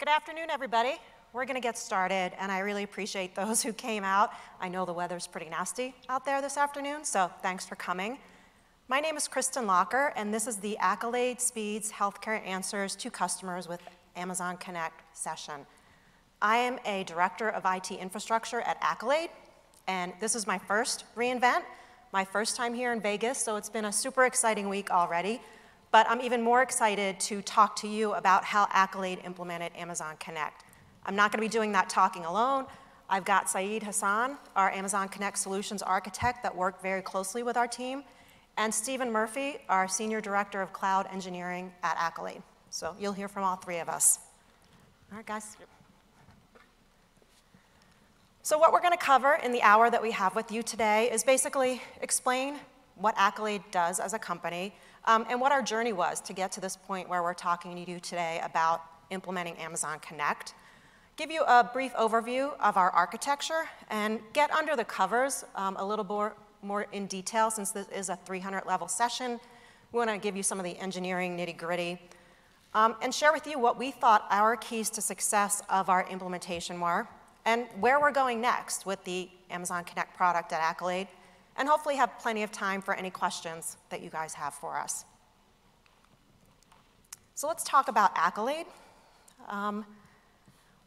Good afternoon, everybody. We're going to get started, and I really appreciate those who came out. I know the weather's pretty nasty out there this afternoon, so thanks for coming. My name is Kristen Locker, and this is the Accolade Speeds Healthcare Answers to Customers with Amazon Connect session. I am a director of IT infrastructure at Accolade, and this is my first reInvent, my first time here in Vegas, so it's been a super exciting week already. But I'm even more excited to talk to you about how Accolade implemented Amazon Connect. I'm not going to be doing that talking alone. I've got Saeed Hassan, our Amazon Connect Solutions architect that worked very closely with our team, and Stephen Murphy, our Senior Director of Cloud Engineering at Accolade. So you'll hear from all three of us. All right, guys. So what we're going to cover in the hour that we have with you today is basically explain what Accolade does as a company, um, and what our journey was to get to this point where we're talking to you today about implementing Amazon Connect. Give you a brief overview of our architecture and get under the covers um, a little more, more in detail since this is a 300 level session. We want to give you some of the engineering nitty gritty um, and share with you what we thought our keys to success of our implementation were and where we're going next with the Amazon Connect product at Accolade and hopefully have plenty of time for any questions that you guys have for us. So let's talk about Accolade. Um,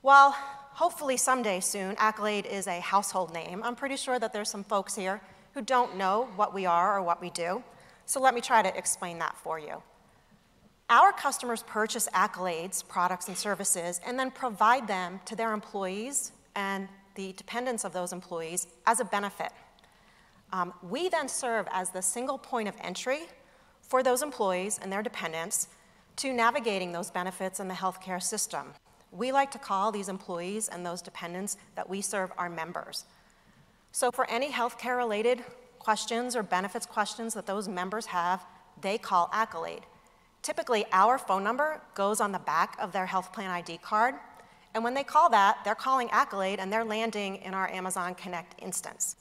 while hopefully someday soon Accolade is a household name, I'm pretty sure that there's some folks here who don't know what we are or what we do. So let me try to explain that for you. Our customers purchase Accolade's products and services and then provide them to their employees and the dependents of those employees as a benefit. Um, we then serve as the single point of entry for those employees and their dependents to navigating those benefits in the healthcare system. We like to call these employees and those dependents that we serve our members. So for any healthcare related questions or benefits questions that those members have, they call Accolade. Typically, our phone number goes on the back of their health plan ID card. And when they call that, they're calling Accolade and they're landing in our Amazon Connect instance.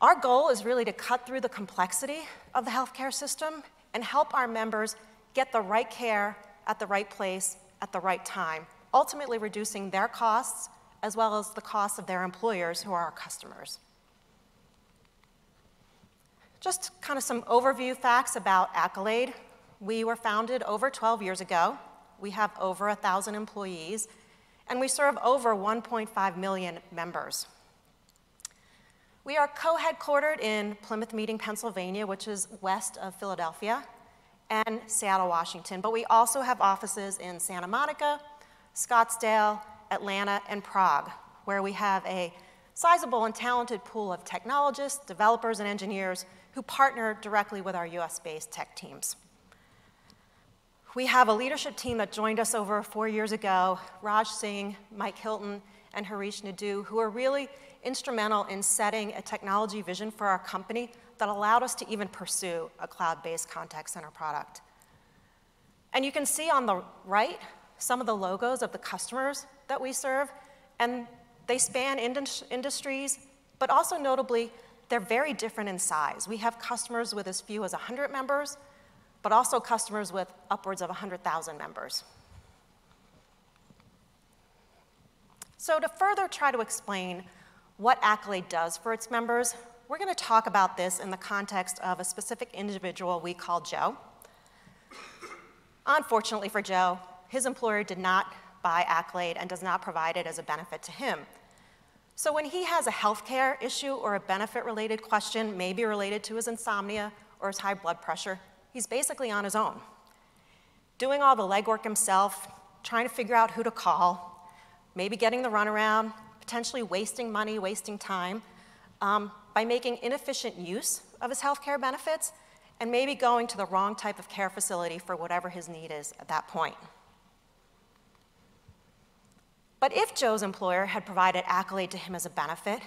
Our goal is really to cut through the complexity of the healthcare system and help our members get the right care at the right place at the right time, ultimately reducing their costs as well as the costs of their employers who are our customers. Just kind of some overview facts about Accolade. We were founded over 12 years ago. We have over 1,000 employees, and we serve over 1.5 million members. We are co-headquartered in Plymouth Meeting, Pennsylvania, which is west of Philadelphia, and Seattle, Washington. But we also have offices in Santa Monica, Scottsdale, Atlanta, and Prague, where we have a sizable and talented pool of technologists, developers, and engineers who partner directly with our US-based tech teams. We have a leadership team that joined us over four years ago, Raj Singh, Mike Hilton, and Harish Naidu, who are really instrumental in setting a technology vision for our company that allowed us to even pursue a cloud-based contact center product. And you can see on the right some of the logos of the customers that we serve, and they span industries, but also notably, they're very different in size. We have customers with as few as 100 members, but also customers with upwards of 100,000 members. So to further try to explain what Accolade does for its members, we're going to talk about this in the context of a specific individual we call Joe. Unfortunately for Joe, his employer did not buy Accolade and does not provide it as a benefit to him. So when he has a healthcare issue or a benefit-related question, maybe related to his insomnia or his high blood pressure, he's basically on his own. Doing all the legwork himself, trying to figure out who to call, maybe getting the runaround, potentially wasting money, wasting time, um, by making inefficient use of his health care benefits and maybe going to the wrong type of care facility for whatever his need is at that point. But if Joe's employer had provided Accolade to him as a benefit,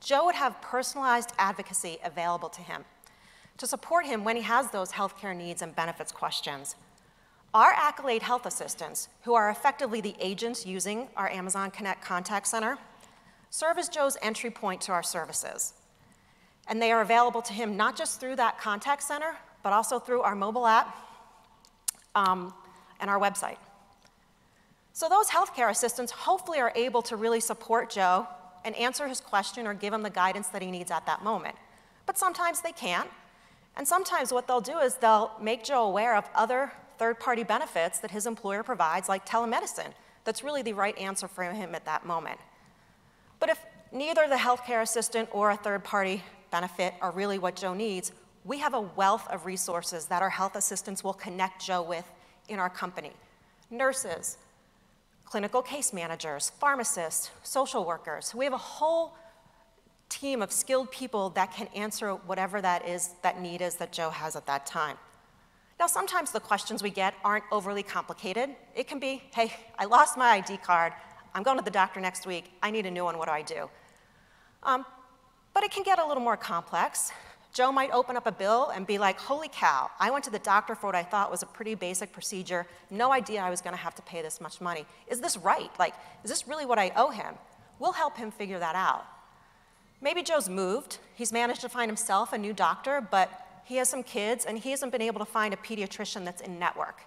Joe would have personalized advocacy available to him to support him when he has those healthcare needs and benefits questions. Our Accolade Health Assistants, who are effectively the agents using our Amazon Connect contact center, serve as Joe's entry point to our services. And they are available to him not just through that contact center, but also through our mobile app um, and our website. So those healthcare assistants hopefully are able to really support Joe and answer his question or give him the guidance that he needs at that moment. But sometimes they can't. And sometimes what they'll do is they'll make Joe aware of other third party benefits that his employer provides, like telemedicine, that's really the right answer for him at that moment. But if neither the healthcare assistant or a third party benefit are really what Joe needs, we have a wealth of resources that our health assistants will connect Joe with in our company nurses, clinical case managers, pharmacists, social workers. We have a whole team of skilled people that can answer whatever that is, that need is that Joe has at that time. Now, sometimes the questions we get aren't overly complicated. It can be, hey, I lost my ID card. I'm going to the doctor next week. I need a new one. What do I do? Um, but it can get a little more complex. Joe might open up a bill and be like, holy cow, I went to the doctor for what I thought was a pretty basic procedure, no idea I was gonna have to pay this much money. Is this right? Like, is this really what I owe him? We'll help him figure that out. Maybe Joe's moved, he's managed to find himself a new doctor, but he has some kids and he hasn't been able to find a pediatrician that's in network.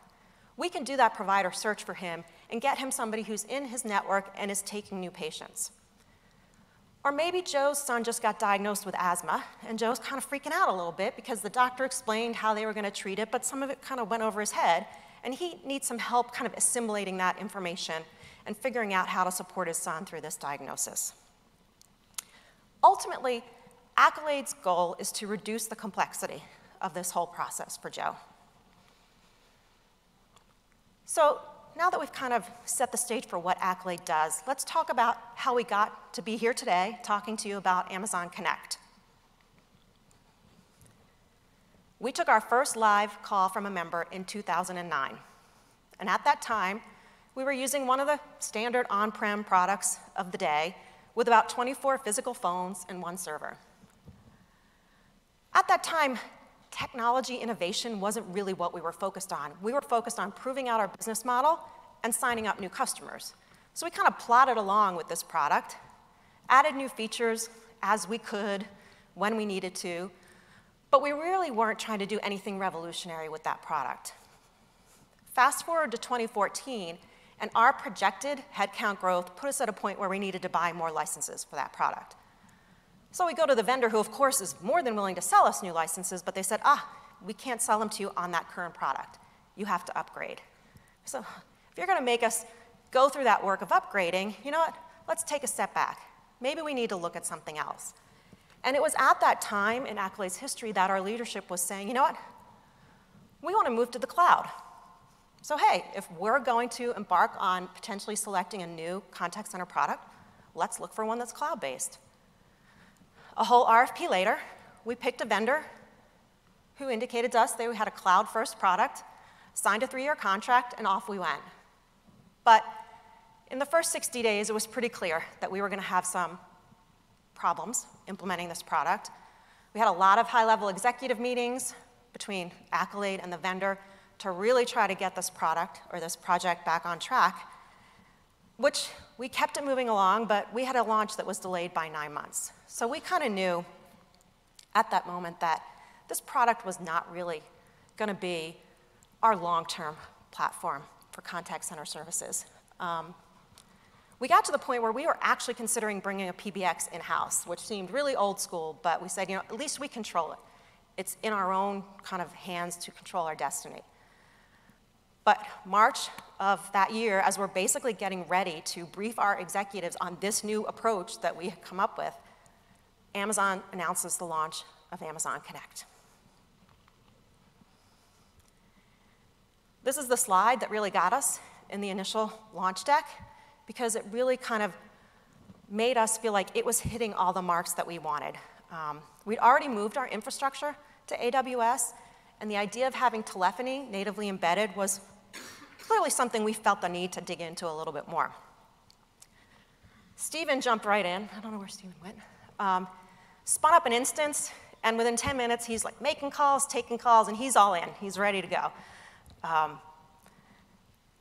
We can do that provider search for him and get him somebody who's in his network and is taking new patients. Or maybe Joe's son just got diagnosed with asthma, and Joe's kind of freaking out a little bit because the doctor explained how they were going to treat it, but some of it kind of went over his head, and he needs some help kind of assimilating that information and figuring out how to support his son through this diagnosis. Ultimately, Accolade's goal is to reduce the complexity of this whole process for Joe. So now that we've kind of set the stage for what Accolade does, let's talk about how we got to be here today talking to you about Amazon Connect. We took our first live call from a member in 2009. And at that time, we were using one of the standard on prem products of the day with about 24 physical phones and one server. At that time, technology innovation wasn't really what we were focused on. We were focused on proving out our business model and signing up new customers. So we kind of plodded along with this product, added new features as we could, when we needed to, but we really weren't trying to do anything revolutionary with that product. Fast forward to 2014, and our projected headcount growth put us at a point where we needed to buy more licenses for that product. So we go to the vendor who, of course, is more than willing to sell us new licenses, but they said, ah, we can't sell them to you on that current product. You have to upgrade. So if you're going to make us go through that work of upgrading, you know what? Let's take a step back. Maybe we need to look at something else. And it was at that time in Accolade's history that our leadership was saying, you know what? We want to move to the cloud. So, hey, if we're going to embark on potentially selecting a new contact center product, let's look for one that's cloud based. A whole RFP later, we picked a vendor who indicated to us they had a cloud first product, signed a three year contract, and off we went. But in the first 60 days, it was pretty clear that we were going to have some problems implementing this product. We had a lot of high level executive meetings between Accolade and the vendor to really try to get this product or this project back on track, which we kept it moving along, but we had a launch that was delayed by nine months. So we kind of knew at that moment that this product was not really going to be our long-term platform for contact center services. Um, we got to the point where we were actually considering bringing a PBX in-house, which seemed really old school, but we said, you know, at least we control it. It's in our own kind of hands to control our destiny. But March of that year, as we're basically getting ready to brief our executives on this new approach that we had come up with, Amazon announces the launch of Amazon Connect. This is the slide that really got us in the initial launch deck because it really kind of made us feel like it was hitting all the marks that we wanted. Um, we'd already moved our infrastructure to AWS, and the idea of having telephony natively embedded was clearly something we felt the need to dig into a little bit more. Stephen jumped right in. I don't know where Stephen went. Um, spun up an instance, and within 10 minutes, he's like making calls, taking calls, and he's all in. He's ready to go. Um,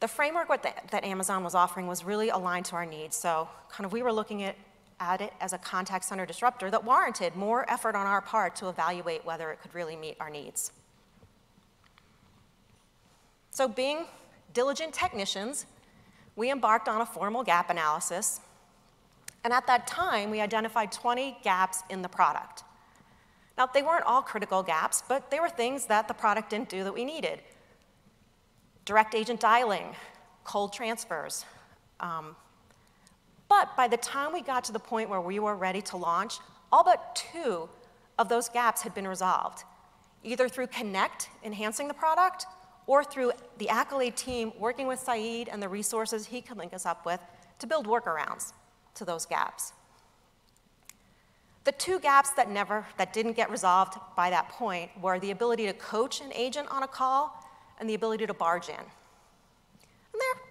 the framework that, that Amazon was offering was really aligned to our needs. So kind of we were looking at, at it as a contact center disruptor that warranted more effort on our part to evaluate whether it could really meet our needs. So being diligent technicians, we embarked on a formal gap analysis. And at that time, we identified 20 gaps in the product. Now, they weren't all critical gaps, but they were things that the product didn't do that we needed. Direct agent dialing, cold transfers. Um, but by the time we got to the point where we were ready to launch, all but two of those gaps had been resolved, either through Connect, enhancing the product, or through the Accolade team working with Saeed and the resources he could link us up with to build workarounds to those gaps. The two gaps that never, that didn't get resolved by that point were the ability to coach an agent on a call and the ability to barge in. And they're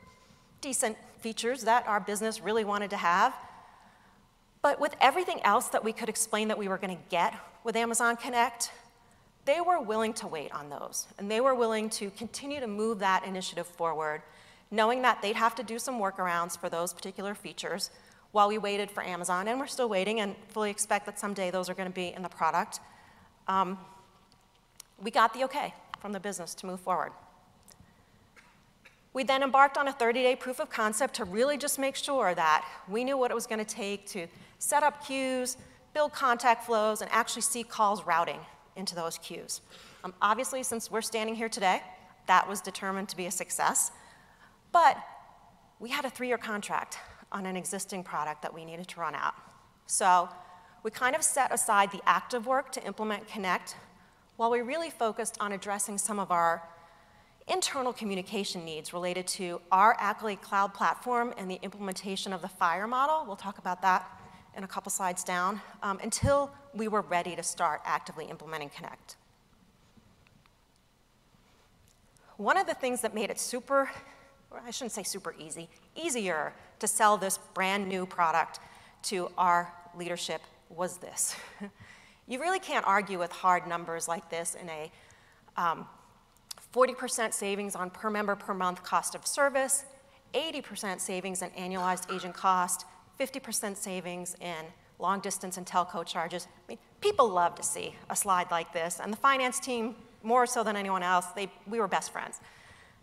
decent features that our business really wanted to have. But with everything else that we could explain that we were going to get with Amazon Connect, they were willing to wait on those. And they were willing to continue to move that initiative forward, knowing that they'd have to do some workarounds for those particular features while we waited for Amazon. And we're still waiting and fully expect that someday those are going to be in the product. Um, we got the okay from the business to move forward. We then embarked on a 30-day proof of concept to really just make sure that we knew what it was going to take to set up queues, build contact flows, and actually see calls routing into those queues. Um, obviously, since we're standing here today, that was determined to be a success. But we had a three-year contract on an existing product that we needed to run out. So we kind of set aside the active work to implement Connect while we really focused on addressing some of our internal communication needs related to our Accolade Cloud platform and the implementation of the FHIR model. We'll talk about that in a couple slides down, um, until we were ready to start actively implementing Connect. One of the things that made it super, I shouldn't say super easy, easier to sell this brand new product to our leadership was this. you really can't argue with hard numbers like this in a 40% um, savings on per member per month cost of service, 80% savings in annualized agent cost, 50% savings in long distance and telco charges. I mean, people love to see a slide like this, and the finance team, more so than anyone else, they, we were best friends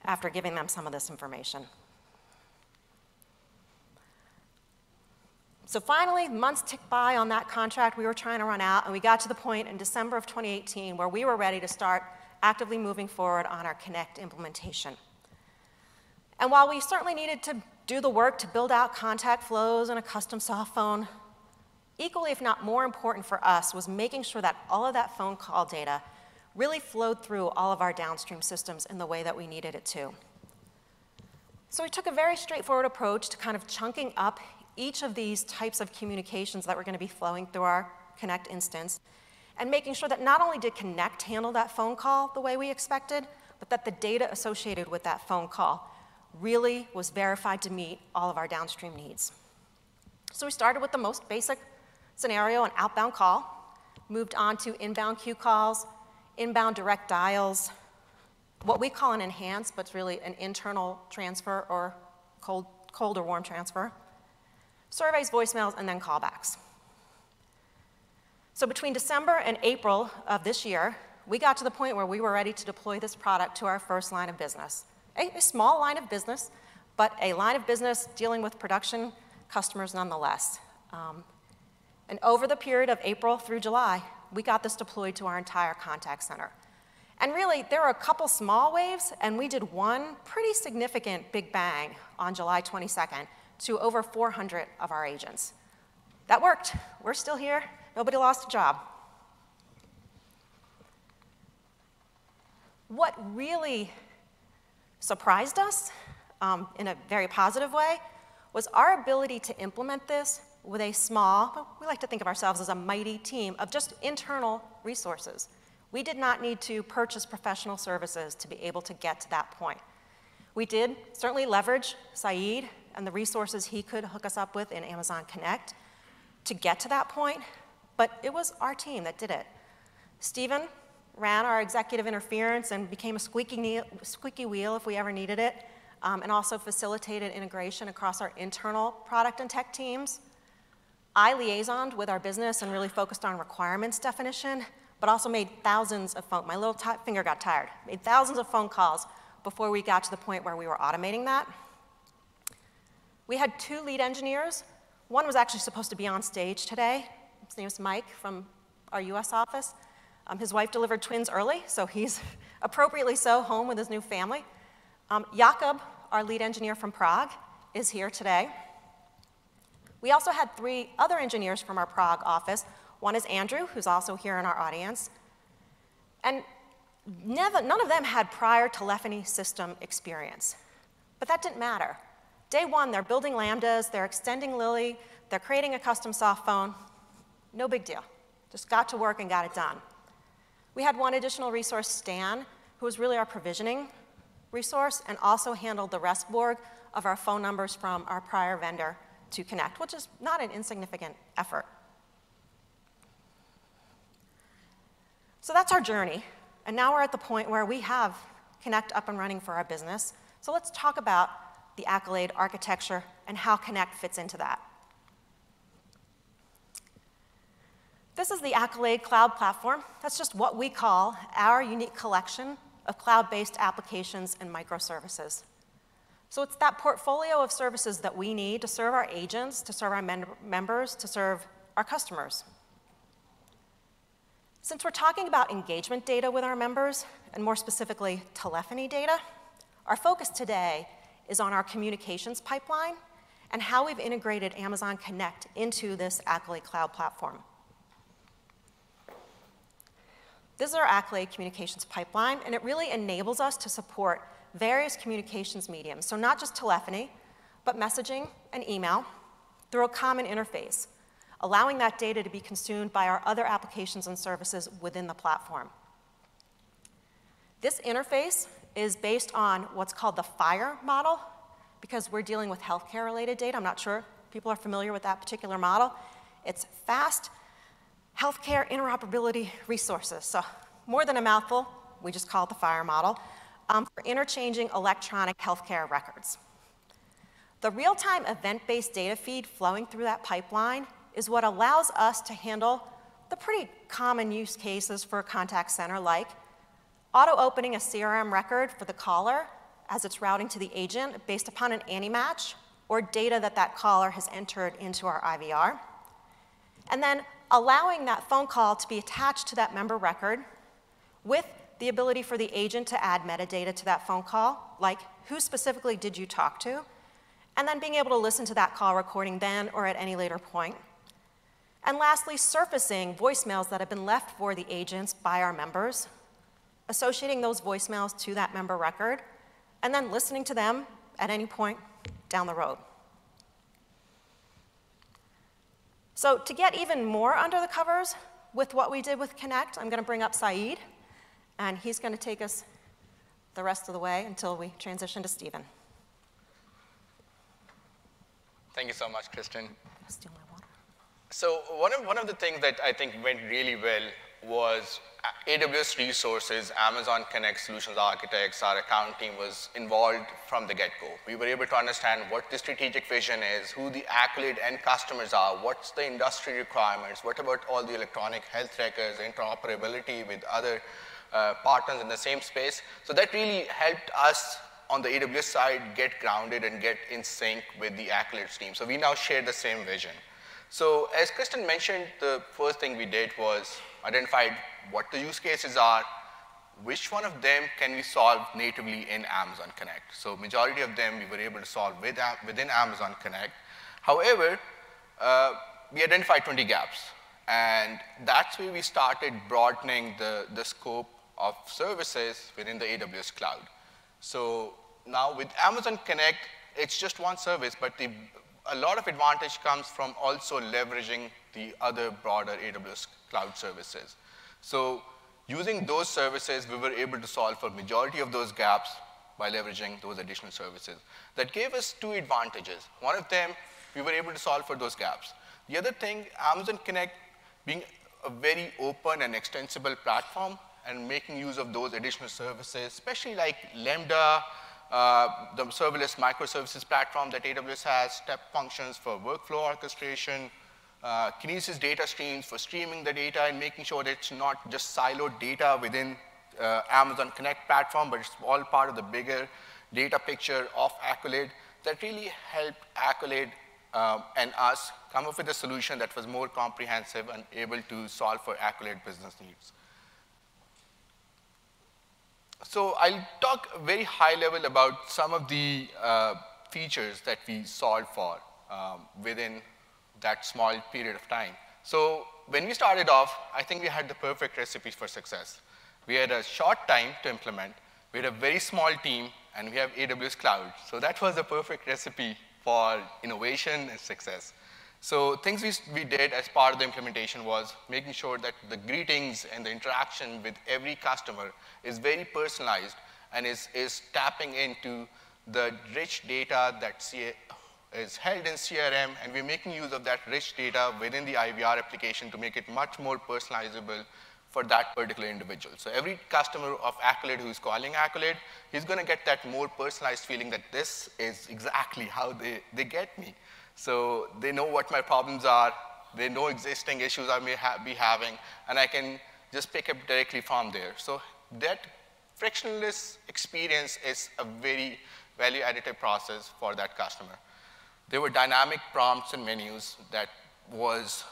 after giving them some of this information. So finally, months ticked by on that contract we were trying to run out, and we got to the point in December of 2018 where we were ready to start actively moving forward on our Connect implementation. And while we certainly needed to do the work to build out contact flows and a custom soft phone. Equally, if not more important for us, was making sure that all of that phone call data really flowed through all of our downstream systems in the way that we needed it to. So we took a very straightforward approach to kind of chunking up each of these types of communications that were going to be flowing through our Connect instance and making sure that not only did Connect handle that phone call the way we expected, but that the data associated with that phone call really was verified to meet all of our downstream needs. So we started with the most basic scenario, an outbound call, moved on to inbound queue calls, inbound direct dials, what we call an enhanced, but it's really an internal transfer or cold, cold or warm transfer, surveys, voicemails, and then callbacks. So between December and April of this year, we got to the point where we were ready to deploy this product to our first line of business a, a small line of business, but a line of business dealing with production customers nonetheless. Um, and over the period of April through July, we got this deployed to our entire contact center. And really, there were a couple small waves, and we did one pretty significant big bang on July 22nd to over 400 of our agents. That worked. We're still here. Nobody lost a job. What really surprised us um, in a very positive way was our ability to implement this with a small, we like to think of ourselves as a mighty team of just internal resources. We did not need to purchase professional services to be able to get to that point. We did certainly leverage Saeed and the resources he could hook us up with in Amazon Connect to get to that point, but it was our team that did it. Stephen ran our executive interference and became a squeaky, squeaky wheel if we ever needed it, um, and also facilitated integration across our internal product and tech teams. I liaisoned with our business and really focused on requirements definition, but also made thousands of phone, my little finger got tired, made thousands of phone calls before we got to the point where we were automating that. We had two lead engineers. One was actually supposed to be on stage today. His name is Mike from our US office. Um, his wife delivered twins early, so he's appropriately so home with his new family. Um, Jakob, our lead engineer from Prague, is here today. We also had three other engineers from our Prague office. One is Andrew, who's also here in our audience. And never, none of them had prior telephony system experience. But that didn't matter. Day one, they're building Lambdas, they're extending Lily, they're creating a custom soft phone. No big deal. Just got to work and got it done. We had one additional resource, Stan, who was really our provisioning resource and also handled the REST-borg of our phone numbers from our prior vendor to connect, which is not an insignificant effort. So that's our journey. And now we're at the point where we have Connect up and running for our business. So let's talk about the Accolade architecture and how Connect fits into that. This is the Accolade Cloud Platform. That's just what we call our unique collection of cloud-based applications and microservices. So it's that portfolio of services that we need to serve our agents, to serve our members, to serve our customers. Since we're talking about engagement data with our members, and more specifically telephony data, our focus today is on our communications pipeline and how we've integrated Amazon Connect into this Accolade Cloud platform. This is our Accolade communications pipeline, and it really enables us to support various communications mediums. So not just telephony, but messaging and email through a common interface, allowing that data to be consumed by our other applications and services within the platform. This interface is based on what's called the FHIR model, because we're dealing with healthcare related data. I'm not sure people are familiar with that particular model. It's fast healthcare interoperability resources. So more than a mouthful, we just call it the FHIR model um, for interchanging electronic healthcare records. The real-time event-based data feed flowing through that pipeline is what allows us to handle the pretty common use cases for a contact center like auto-opening a CRM record for the caller as it's routing to the agent based upon an ANI match or data that that caller has entered into our IVR. And then allowing that phone call to be attached to that member record with the ability for the agent to add metadata to that phone call, like who specifically did you talk to, and then being able to listen to that call recording then or at any later point. And lastly, surfacing voicemails that have been left for the agents by our members, associating those voicemails to that member record, and then listening to them at any point down the road. So to get even more under the covers with what we did with Connect, I'm going to bring up Saeed and he's going to take us the rest of the way until we transition to Stephen. Thank you so much, Kristen. So one of, one of the things that I think went really well was AWS resources, Amazon Connect Solutions Architects, our account team was involved from the get-go. We were able to understand what the strategic vision is, who the Accolade end customers are, what's the industry requirements, what about all the electronic health records, interoperability with other uh, partners in the same space. So that really helped us on the AWS side get grounded and get in sync with the Accolades team. So we now share the same vision. So as Kristen mentioned, the first thing we did was identified what the use cases are, which one of them can we solve natively in Amazon Connect. So majority of them we were able to solve with, within Amazon Connect. However, uh, we identified 20 gaps. And that's where we started broadening the, the scope of services within the AWS cloud. So now with Amazon Connect, it's just one service, but the, a lot of advantage comes from also leveraging the other broader AWS cloud services. So using those services, we were able to solve for majority of those gaps by leveraging those additional services. That gave us two advantages. One of them, we were able to solve for those gaps. The other thing, Amazon Connect being a very open and extensible platform and making use of those additional services, especially like Lambda, uh, the serverless microservices platform that AWS has, step functions for workflow orchestration, uh, Kinesis data streams for streaming the data and making sure that it's not just siloed data within uh, Amazon Connect platform, but it's all part of the bigger data picture of Accolade. that really helped Accolade um, and us come up with a solution that was more comprehensive and able to solve for Accolade business needs. So I'll talk very high level about some of the uh, features that we solved for um, within that small period of time. So when we started off, I think we had the perfect recipe for success. We had a short time to implement, we had a very small team, and we have AWS Cloud. So that was the perfect recipe for innovation and success. So things we, we did as part of the implementation was making sure that the greetings and the interaction with every customer is very personalized and is, is tapping into the rich data that C is held in CRM, and we're making use of that rich data within the IVR application to make it much more personalizable for that particular individual. So every customer of Accolade who's calling Accolade, he's going to get that more personalized feeling that this is exactly how they, they get me. So they know what my problems are, they know existing issues I may ha be having, and I can just pick up directly from there. So that frictionless experience is a very value additive process for that customer. There were dynamic prompts and menus that was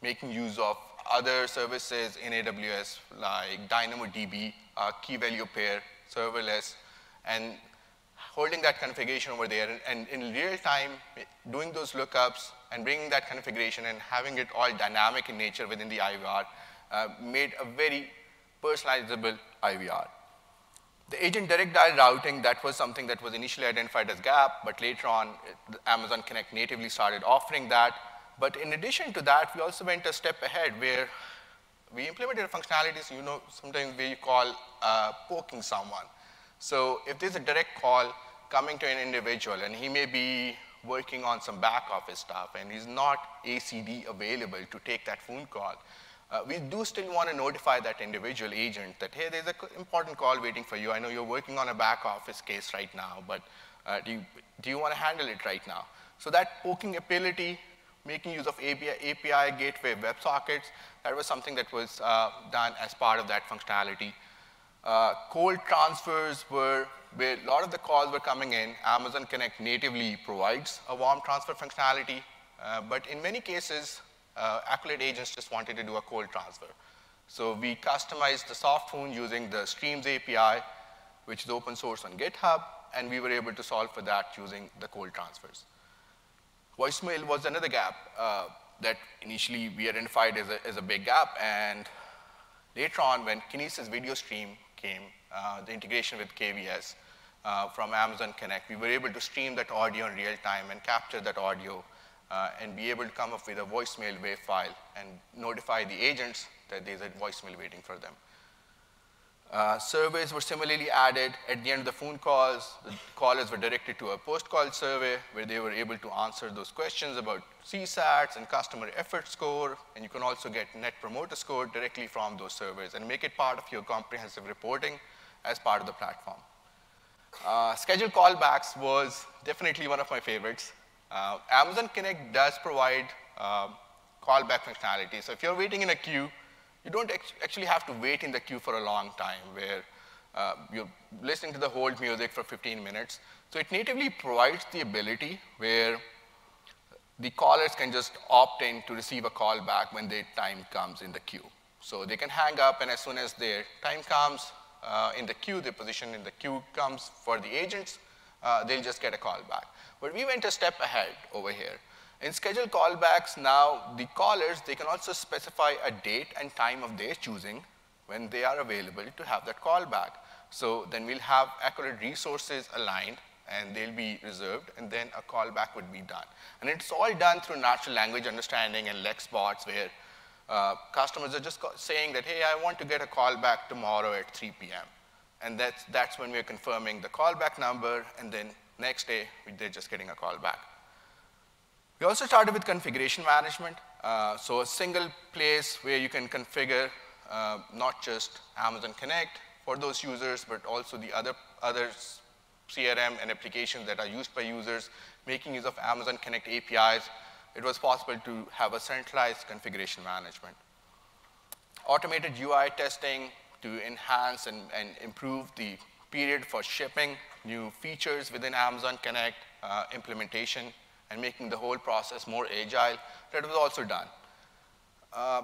making use of other services in AWS like DynamoDB, uh, key value pair, serverless, and holding that configuration over there and, and in real time doing those lookups and bringing that configuration and having it all dynamic in nature within the IVR uh, made a very personalizable IVR. The agent direct dial routing, that was something that was initially identified as gap, but later on, Amazon Connect natively started offering that. But in addition to that, we also went a step ahead where we implemented functionalities, you know, sometimes we call uh, poking someone. So if there's a direct call coming to an individual and he may be working on some back office stuff and he's not ACD available to take that phone call, uh, we do still want to notify that individual agent that, hey, there's an important call waiting for you. I know you're working on a back office case right now, but uh, do, you, do you want to handle it right now? So that poking ability making use of API, API gateway WebSockets. That was something that was uh, done as part of that functionality. Uh, cold transfers were where a lot of the calls were coming in. Amazon Connect natively provides a warm transfer functionality, uh, but in many cases, uh, Accolade agents just wanted to do a cold transfer. So we customized the soft phone using the Streams API, which is open source on GitHub, and we were able to solve for that using the cold transfers. Voicemail was another gap uh, that initially we identified as a, as a big gap. And later on, when Kinesis video stream came, uh, the integration with KVS uh, from Amazon Connect, we were able to stream that audio in real time and capture that audio uh, and be able to come up with a voicemail wave file and notify the agents that there's a voicemail waiting for them. Uh, surveys were similarly added. At the end of the phone calls, the callers were directed to a post-call survey where they were able to answer those questions about CSATs and customer effort score, and you can also get net promoter score directly from those surveys and make it part of your comprehensive reporting as part of the platform. Uh, scheduled callbacks was definitely one of my favorites. Uh, Amazon Connect does provide uh, callback functionality. So if you're waiting in a queue, you don't actually have to wait in the queue for a long time where uh, you're listening to the hold music for 15 minutes. So it natively provides the ability where the callers can just opt in to receive a call back when their time comes in the queue. So they can hang up, and as soon as their time comes uh, in the queue, their position in the queue comes for the agents, uh, they'll just get a call back. But we went a step ahead over here. In scheduled callbacks, now the callers, they can also specify a date and time of their choosing when they are available to have that callback. So then we'll have accurate resources aligned and they'll be reserved, and then a callback would be done. And it's all done through natural language understanding and Lex bots where uh, customers are just saying that, hey, I want to get a callback tomorrow at 3 p.m. And that's, that's when we're confirming the callback number, and then next day, they're just getting a callback. We also started with configuration management. Uh, so a single place where you can configure uh, not just Amazon Connect for those users, but also the other, other CRM and applications that are used by users, making use of Amazon Connect APIs. It was possible to have a centralized configuration management. Automated UI testing to enhance and, and improve the period for shipping new features within Amazon Connect uh, implementation and making the whole process more agile, that was also done. Uh,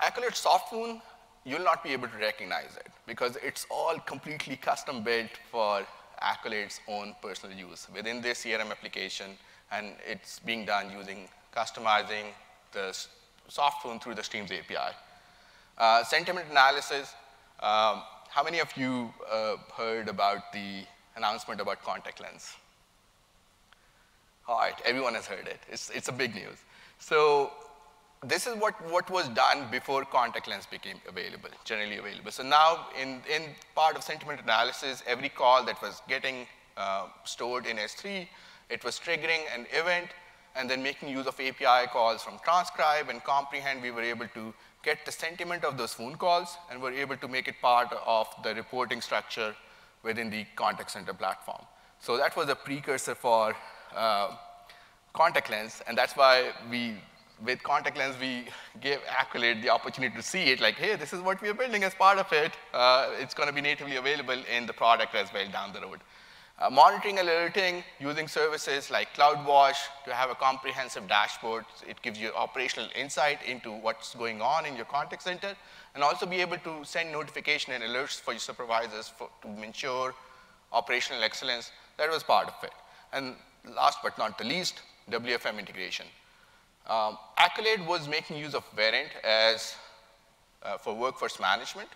Accolade softphone, you'll not be able to recognize it because it's all completely custom built for Accolade's own personal use within their CRM application, and it's being done using customizing the softphone through the Streams API. Uh, sentiment analysis, um, how many of you uh, heard about the announcement about contact lens? All right, everyone has heard it. It's, it's a big news. So this is what, what was done before contact lens became available, generally available. So now in, in part of sentiment analysis, every call that was getting uh, stored in S3, it was triggering an event and then making use of API calls from transcribe and comprehend, we were able to get the sentiment of those phone calls and we're able to make it part of the reporting structure within the contact center platform. So that was a precursor for uh, contact lens, and that's why we, with contact lens, we gave Accolade the opportunity to see it like, hey, this is what we are building as part of it. Uh, it's going to be natively available in the product as well down the road. Uh, monitoring alerting using services like CloudWatch to have a comprehensive dashboard. It gives you operational insight into what's going on in your contact center and also be able to send notification and alerts for your supervisors for, to ensure operational excellence. That was part of it. And last but not the least, WFM integration. Um, Accolade was making use of Verint as uh, for workforce management.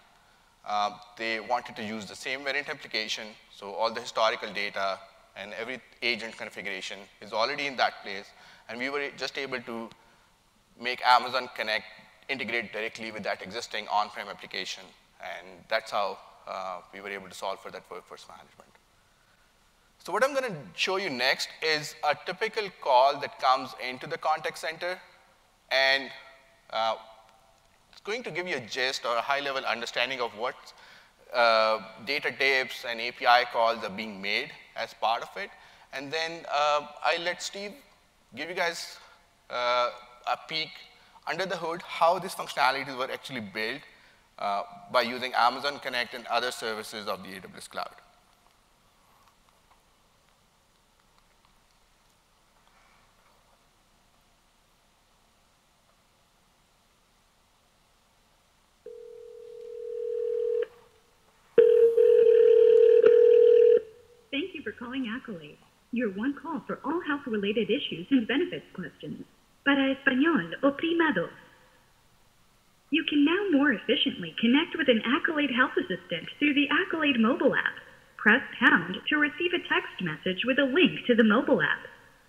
Um, they wanted to use the same Verint application, so all the historical data and every agent configuration is already in that place, and we were just able to make Amazon Connect integrate directly with that existing on-prem application, and that's how uh, we were able to solve for that workforce management. So what I'm going to show you next is a typical call that comes into the contact center, and uh, going to give you a gist or a high-level understanding of what uh, data dips and API calls are being made as part of it. And then uh, I let Steve give you guys uh, a peek under the hood how these functionalities were actually built uh, by using Amazon Connect and other services of the AWS Cloud. Calling Accolade, your one call for all health-related issues and benefits questions. Para español, oprima dos. You can now more efficiently connect with an Accolade Health Assistant through the Accolade mobile app. Press pound to receive a text message with a link to the mobile app.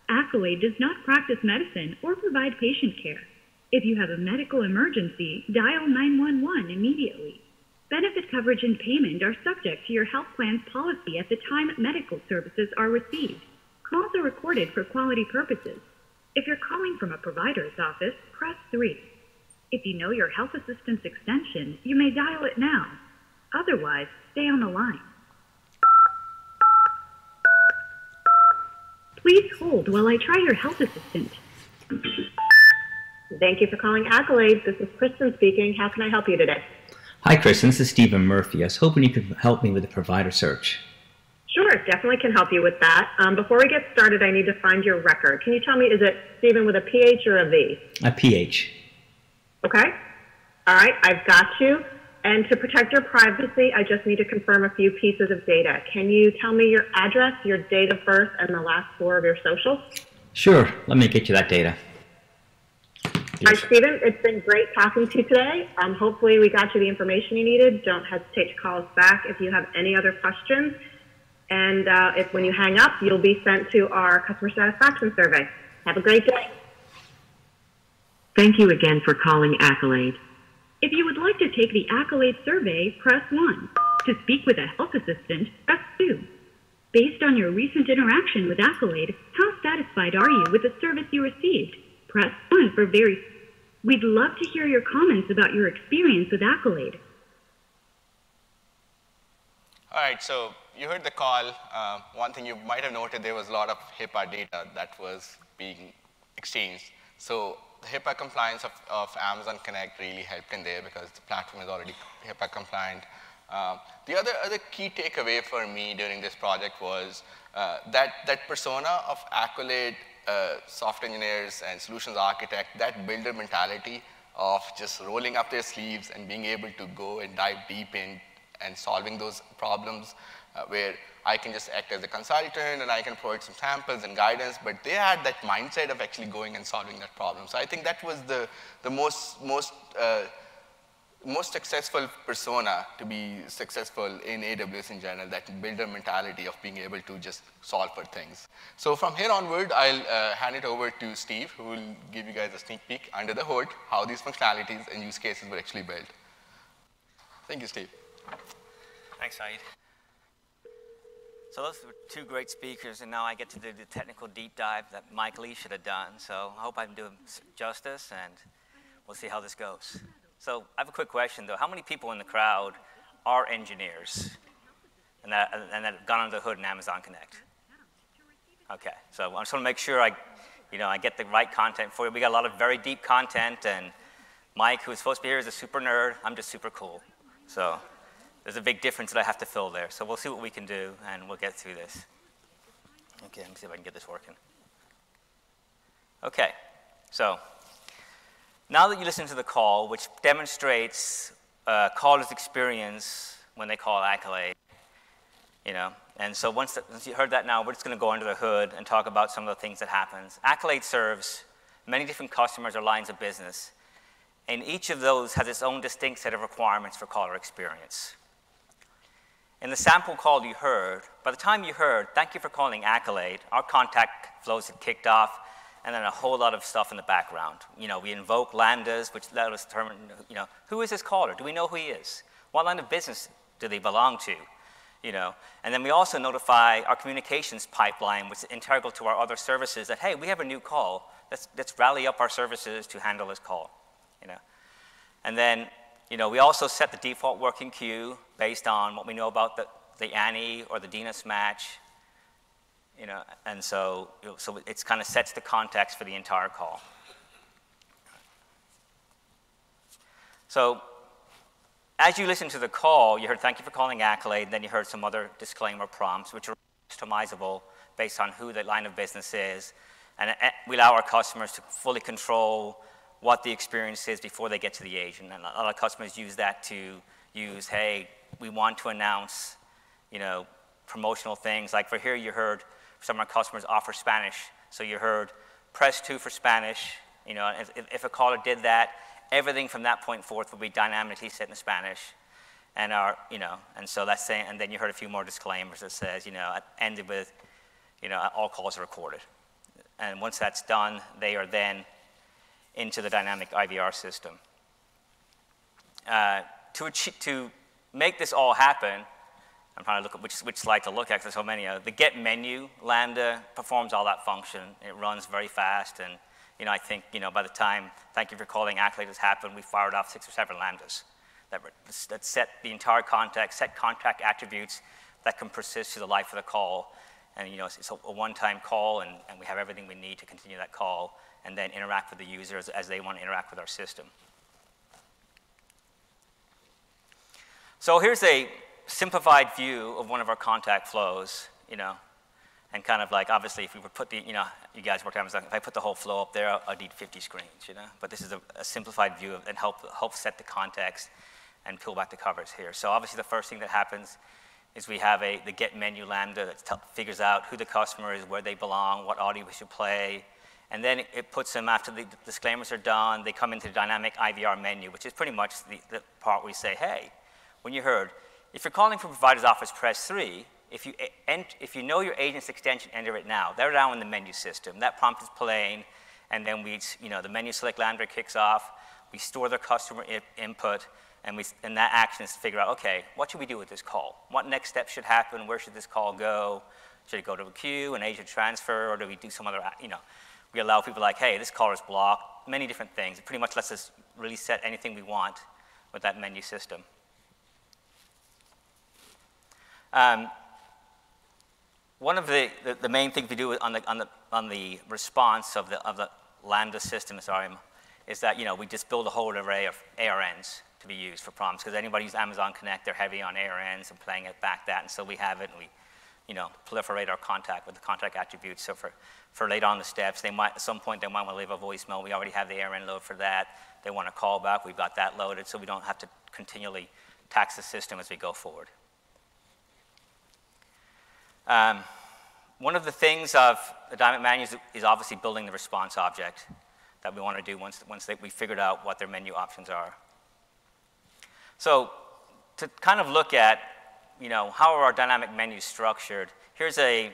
Accolade does not practice medicine or provide patient care. If you have a medical emergency, dial 911 immediately. Benefit coverage and payment are subject to your health plan's policy at the time medical services are received. Calls are recorded for quality purposes. If you're calling from a provider's office, press 3. If you know your health assistant's extension, you may dial it now. Otherwise, stay on the line. Please hold while I try your health assistant. Thank you for calling Accolade. This is Kristen speaking. How can I help you today? Hi, Kristen. This is Stephen Murphy. I was hoping you could help me with the provider search. Sure, definitely can help you with that. Um, before we get started, I need to find your record. Can you tell me, is it Stephen with a PH or a V? A PH. Okay. All right, I've got you. And to protect your privacy, I just need to confirm a few pieces of data. Can you tell me your address, your date of birth, and the last four of your social? Sure. Let me get you that data. Hi, Stephen. It's been great talking to you today. Um, hopefully, we got you the information you needed. Don't hesitate to call us back if you have any other questions. And uh, if when you hang up, you'll be sent to our customer satisfaction survey. Have a great day. Thank you again for calling Accolade. If you would like to take the Accolade survey, press 1. To speak with a health assistant, press 2. Based on your recent interaction with Accolade, how satisfied are you with the service you received? Press 1 for very We'd love to hear your comments about your experience with Accolade. All right, so you heard the call. Uh, one thing you might have noted, there was a lot of HIPAA data that was being exchanged. So the HIPAA compliance of, of Amazon Connect really helped in there because the platform is already HIPAA compliant. Um, the other, other key takeaway for me during this project was uh, that, that persona of Accolade uh, software engineers and solutions architect, that builder mentality of just rolling up their sleeves and being able to go and dive deep in and solving those problems uh, where I can just act as a consultant and I can provide some samples and guidance, but they had that mindset of actually going and solving that problem. So I think that was the, the most, most uh, most successful persona to be successful in AWS in general, that builder mentality of being able to just solve for things. So from here onward, I'll uh, hand it over to Steve, who will give you guys a sneak peek under the hood, how these functionalities and use cases were actually built. Thank you, Steve. Thanks, Saeed. So those were two great speakers, and now I get to do the technical deep dive that Mike Lee should have done. So I hope I'm doing justice, and we'll see how this goes. So I have a quick question, though. How many people in the crowd are engineers and that, and that have gone under the hood in Amazon Connect? Okay, so I just want to make sure I, you know, I get the right content for you. We got a lot of very deep content, and Mike, who's supposed to be here, is a super nerd. I'm just super cool. So there's a big difference that I have to fill there. So we'll see what we can do, and we'll get through this. Okay, let me see if I can get this working. Okay, so now that you listen to the call, which demonstrates uh, caller's experience when they call Accolade, you know, and so once, the, once you heard that now, we're just going to go under the hood and talk about some of the things that happens. Accolade serves many different customers or lines of business, and each of those has its own distinct set of requirements for caller experience. In the sample call you heard, by the time you heard, thank you for calling Accolade, our contact flows had kicked off, and then a whole lot of stuff in the background. You know, we invoke lambdas, which let us determine, you know, who is this caller? Do we know who he is? What line of business do they belong to? You know, and then we also notify our communications pipeline, which is integral to our other services, that hey, we have a new call. Let's, let's rally up our services to handle this call. You know, and then you know we also set the default working queue based on what we know about the, the ANI or the DNIS match, you know, and so, so it kind of sets the context for the entire call. So as you listen to the call, you heard thank you for calling Accolade, then you heard some other disclaimer prompts, which are customizable based on who the line of business is. And eh, we allow our customers to fully control what the experience is before they get to the agent. And a lot of customers use that to use, hey, we want to announce, you know, promotional things. Like for here, you heard some of our customers offer Spanish. So you heard press two for Spanish. You know, if, if a caller did that, everything from that point forth would be dynamically set in Spanish. And our, you know, and so that's saying, and then you heard a few more disclaimers that says, you know, ended with, you know, all calls are recorded. And once that's done, they are then into the dynamic IVR system. Uh, to, achieve, to make this all happen, I'm trying to look at which, which slide to look at because there's so many. Uh, the get menu Lambda performs all that function. It runs very fast, and you know, I think you know, by the time thank you for calling Accolade has happened, we fired off six or seven Lambdas that, that set the entire context, set contact attributes that can persist through the life of the call. And you know, it's, it's a, a one-time call, and, and we have everything we need to continue that call, and then interact with the users as they want to interact with our system. So here's a simplified view of one of our contact flows, you know, and kind of like, obviously, if we would put the, you know, you guys work at Amazon, if I put the whole flow up there, I'd need 50 screens, you know? But this is a, a simplified view of, and help, help set the context and peel back the covers here. So obviously the first thing that happens is we have a, the get menu lambda that figures out who the customer is, where they belong, what audio we should play, and then it puts them, after the disclaimers are done, they come into the dynamic IVR menu, which is pretty much the, the part we say, hey, when you heard, if you're calling from provider's office, press 3. If you, eh, if you know your agent's extension, enter it now. They're now in the menu system. That prompt is playing, and then we, you know, the menu select Lambda kicks off. We store their customer input, and, we, and that action is to figure out, okay, what should we do with this call? What next step should happen? Where should this call go? Should it go to a queue, an agent transfer, or do we do some other, you know, we allow people like, hey, this call is blocked, many different things. It pretty much lets us really set anything we want with that menu system. Um, one of the, the, the, main things we do on the, on the, on the response of the, of the Lambda system sorry, is that you know, we just build a whole array of ARNs. to be used for prompts because anybody who's Amazon Connect, they're heavy on ARNs and playing it back that, and so we have it and we, you know, proliferate our contact with the contact attributes. So for, for later on the steps, they might, at some point, they might want to leave a voicemail. We already have the ARN load for that. They want to call back, we've got that loaded, so we don't have to continually tax the system as we go forward. Um, one of the things of the dynamic menus is obviously building the response object that we want to do once, once they, we figured out what their menu options are. So to kind of look at, you know, how are our dynamic menus structured, here's a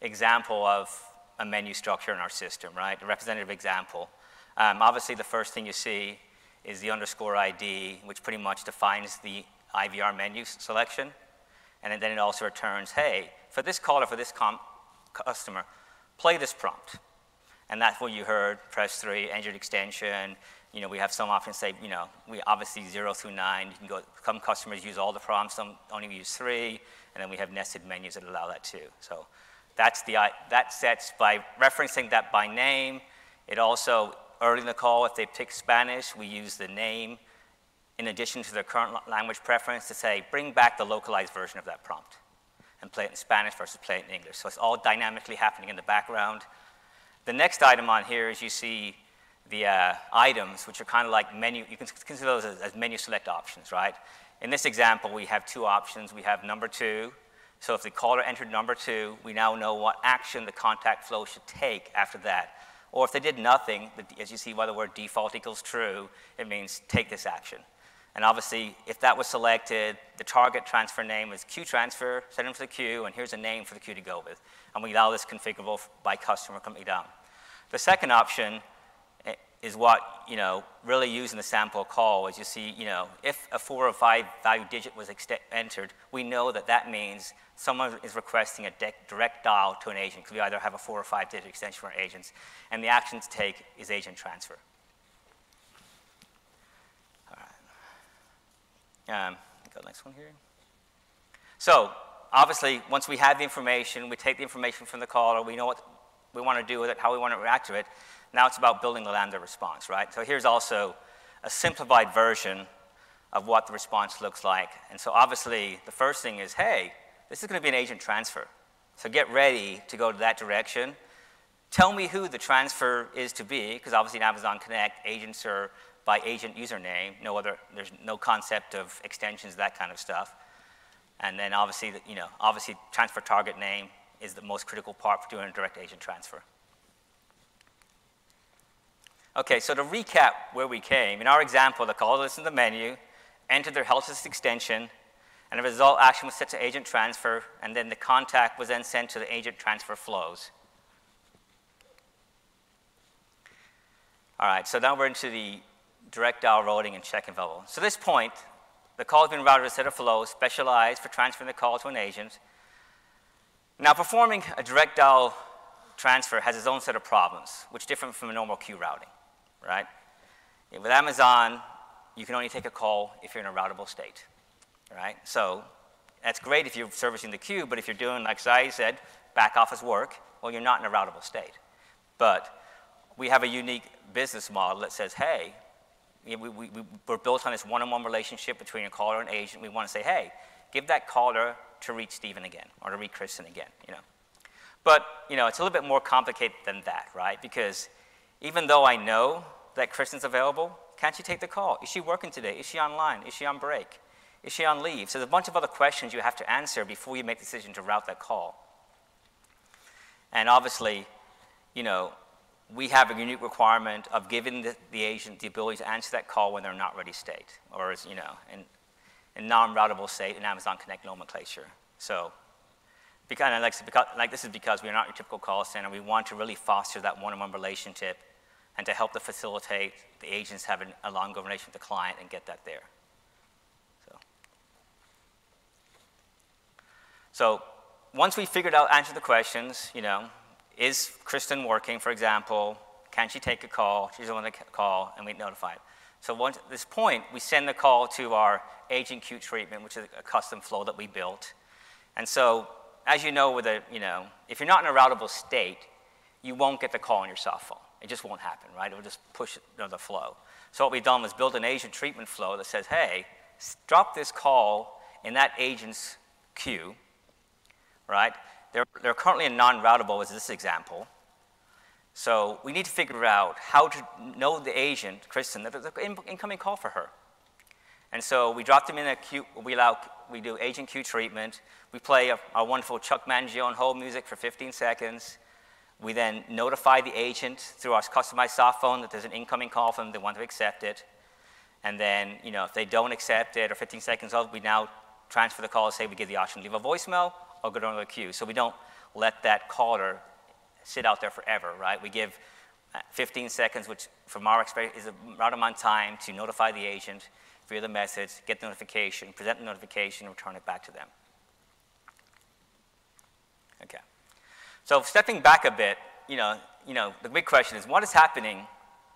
example of a menu structure in our system, right? A representative example. Um, obviously, the first thing you see is the underscore ID, which pretty much defines the IVR menu selection. And then it also returns, hey, for this caller, for this customer, play this prompt. And that's what you heard, press three, enter extension. You know, we have some options say, you know, we obviously zero through nine. You can go, some customers use all the prompts, some only use three. And then we have nested menus that allow that too. So that's the, that sets by referencing that by name. It also, early in the call, if they pick Spanish, we use the name in addition to their current language preference to say, bring back the localized version of that prompt and play it in Spanish versus play it in English. So it's all dynamically happening in the background. The next item on here is you see the uh, items, which are kind of like menu, you can consider those as, as menu select options, right? In this example, we have two options. We have number two. So if the caller entered number two, we now know what action the contact flow should take after that. Or if they did nothing, as you see by the word default equals true, it means take this action. And obviously, if that was selected, the target transfer name is queue transfer, set into the queue, and here's a name for the queue to go with. And we allow this configurable by customer coming down. The second option eh, is what, you know, really using the sample call is you see, you know, if a four or five value digit was entered, we know that that means someone is requesting a direct dial to an agent because we either have a four or five digit extension for agents, and the action to take is agent transfer. Um, go next one here. So obviously, once we have the information, we take the information from the caller, we know what we want to do with it, how we want to react to it. Now it's about building the Lambda response, right? So here's also a simplified version of what the response looks like. And so obviously, the first thing is, hey, this is going to be an agent transfer. So get ready to go to that direction. Tell me who the transfer is to be, because obviously in Amazon Connect, agents are by agent username, no other, there's no concept of extensions, that kind of stuff. And then obviously, you know, obviously transfer target name is the most critical part for doing a direct agent transfer. Okay, so to recap where we came, in our example, the caller listened to the menu, entered their health system extension, and the result action was set to agent transfer, and then the contact was then sent to the agent transfer flows. All right, so now we're into the direct dial routing and check available. So at this point, the call has been routed to a set of flows specialized for transferring the call to an agent. Now, performing a direct dial transfer has its own set of problems, which differ from a normal queue routing, right? With Amazon, you can only take a call if you're in a routable state, right? So that's great if you're servicing the queue, but if you're doing, like Zai said, back office work, well, you're not in a routable state. But we have a unique business model that says, hey, we, we, we, we're built on this one-on-one relationship between a caller and agent. We want to say, hey, give that caller to reach Stephen again or to reach Kristen again, you know. But, you know, it's a little bit more complicated than that, right? Because even though I know that Kristen's available, can't you take the call? Is she working today? Is she online? Is she on break? Is she on leave? So there's a bunch of other questions you have to answer before you make the decision to route that call. And obviously, you know, we have a unique requirement of giving the, the, agent the ability to answer that call when they're not ready state, or as, you know, in, in non-routable state in Amazon Connect nomenclature. So, because, like, like this is because we're not your typical call center. We want to really foster that one-on-one relationship and to help to facilitate the agents having a long-going relationship with the client and get that there. So, so once we figured out, answer the questions, you know, is Kristen working, for example? Can she take a call? She's the one to call, and we notify. So once at this point, we send the call to our agent queue treatment, which is a custom flow that we built. And so, as you know, with a, you know, if you're not in a routable state, you won't get the call on your soft phone. It just won't happen, right? It will just push the flow. So what we've done was build an agent treatment flow that says, hey, drop this call in that agent's queue, right? They're, they're currently non-routable as this example. So we need to figure out how to know the agent, Kristen, that there's an incoming call for her. And so we drop them in a queue, we, allow, we do agent queue treatment. We play a, our wonderful Chuck Mangione hold music for 15 seconds. We then notify the agent through our customized soft phone that there's an incoming call from them, they want to accept it. And then, you know, if they don't accept it or 15 seconds off, we now transfer the call, say we give the option to leave a voicemail or go to another queue. So we don't let that caller sit out there forever, right? We give uh, 15 seconds, which from our experience is a right amount of time to notify the agent, via the message, get the notification, present the notification, and return it back to them. Okay. So stepping back a bit, you know, you know, the big question is what is happening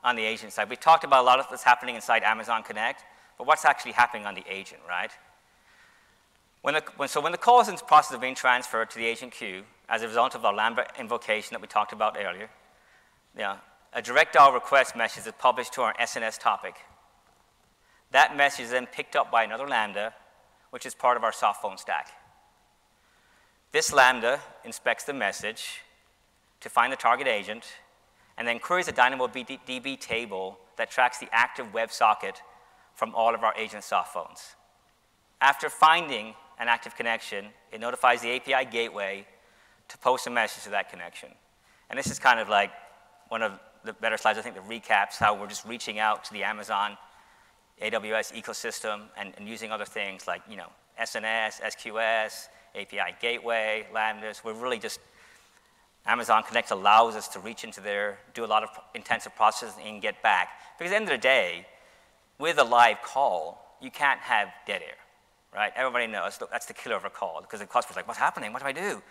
on the agent side? We talked about a lot of what's happening inside Amazon Connect, but what's actually happening on the agent, right? When the, when, so when the call is in the process of being transferred to the agent queue, as a result of our Lambda invocation that we talked about earlier, a direct dial request message is published to our SNS topic. That message is then picked up by another Lambda, which is part of our soft phone stack. This Lambda inspects the message to find the target agent and then queries a DynamoDB table that tracks the active WebSocket from all of our agent soft phones. After finding an active connection, it notifies the API gateway to post a message to that connection. And this is kind of like one of the better slides, I think, that recaps how we're just reaching out to the Amazon AWS ecosystem and, and using other things like, you know, SNS, SQS, API gateway, Lambdas. We're really just, Amazon Connect allows us to reach into there, do a lot of intensive processing and get back. Because at the end of the day, with a live call, you can't have dead air, right? Everybody knows that's the killer of a call because the customer's like, what's happening? What do I do?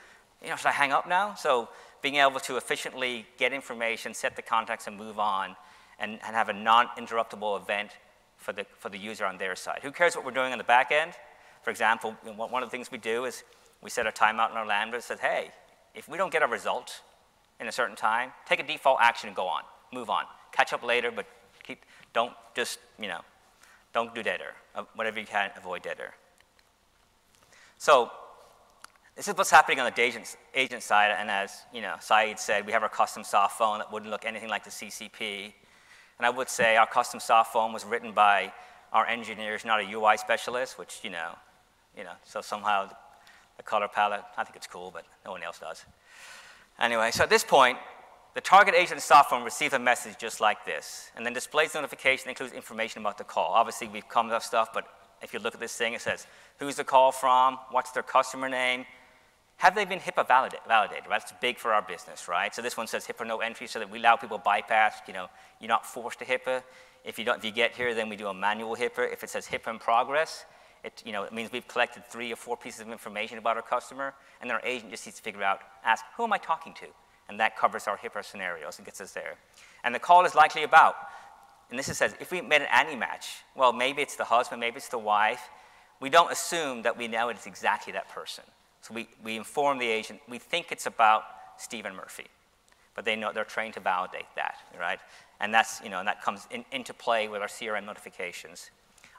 You know, should I hang up now? So being able to efficiently get information, set the context, and move on, and, and have a non-interruptible event for the, for the user on their side. Who cares what we're doing on the back end? For example, one of the things we do is we set a timeout in our Lambda that says, hey, if we don't get a result in a certain time, take a default action and go on, move on. Catch up later, but keep, don't just, you know, don't do dead air. Uh, whatever you can, avoid dead air. So this is what's happening on the agent, agent side, and as you know, Saeed said, we have our custom soft phone that wouldn't look anything like the CCP. And I would say our custom soft phone was written by our engineers, not a UI specialist, which, you know, you know, so somehow the color palette, I think it's cool, but no one else does. Anyway, so at this point, the target agent soft phone receives a message just like this, and then displays the notification that includes information about the call. Obviously, we've come up stuff, but if you look at this thing, it says who's the call from, what's their customer name, have they been HIPAA validated? validated? That's big for our business, right? So this one says HIPAA no entry so that we allow people bypass, you know, you're not forced to HIPAA. If you, don't, if you get here, then we do a manual HIPAA. If it says HIPAA in progress, it, you know, it means we've collected three or four pieces of information about our customer, and then our agent just needs to figure out, ask, who am I talking to? And that covers our HIPAA scenarios and gets us there. And the call is likely about, and this says, if we made an ANI match, well, maybe it's the husband, maybe it's the wife. We don't assume that we know it's exactly that person. So we, we inform the agent, we think it's about Stephen Murphy, but they know they're trained to validate that, right? And that's, you know, and that comes in, into play with our CRM notifications.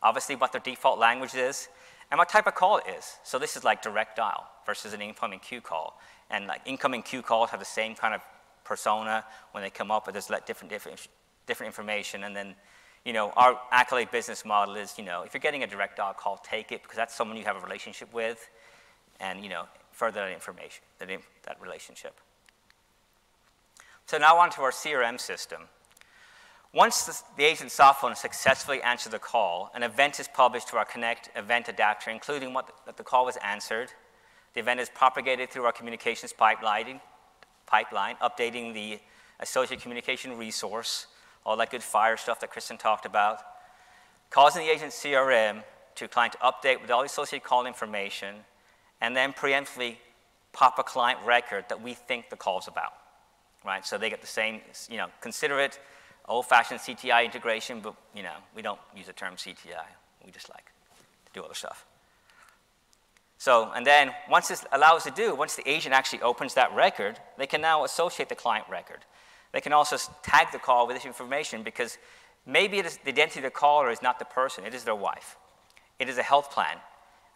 Obviously, what their default language is and what type of call it is. So this is like direct dial versus an incoming queue call. And like incoming queue calls have the same kind of persona when they come up, but there's like different, different, different information. And then, you know, our Accolade business model is, you know, if you're getting a direct dial call, take it because that's someone you have a relationship with and you know, further that information, that, that relationship. So now on to our CRM system. Once the, the agent soft phone successfully answers the call, an event is published to our Connect event adapter, including what the, that the call was answered. The event is propagated through our communications pipeline, pipeline, updating the associate communication resource, all that good FHIR stuff that Kristen talked about, causing the agent CRM to client to update with all the associated call information, and then preemptively pop a client record that we think the call's about, right? So they get the same, you know, consider it old-fashioned CTI integration, but, you know, we don't use the term CTI. We just like to do other stuff. So, and then once this allows to do, once the agent actually opens that record, they can now associate the client record. They can also tag the call with this information because Maybe the identity of the caller is not the person, it is their wife. It is a health plan,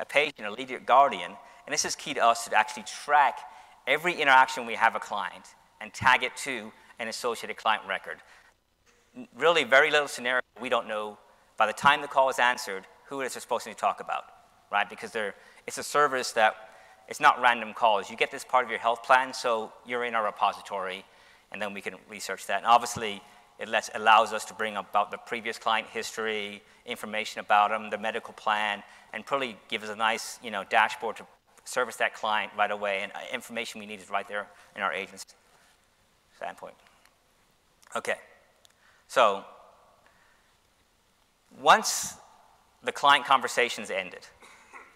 a patient, a leader, guardian, and this is key to us to actually track every interaction we have a client and tag it to an associated client record. Really, very little scenario, we don't know by the time the call is answered who it is supposed to talk about, right? Because it's a service that it's not random calls. You get this part of your health plan, so you're in our repository, and then we can research that. And obviously, it lets, allows us to bring about the previous client history, information about them, the medical plan, and probably give us a nice you know, dashboard to service that client right away, and uh, information we need is right there in our agent's standpoint. Okay, so once the client conversation's ended,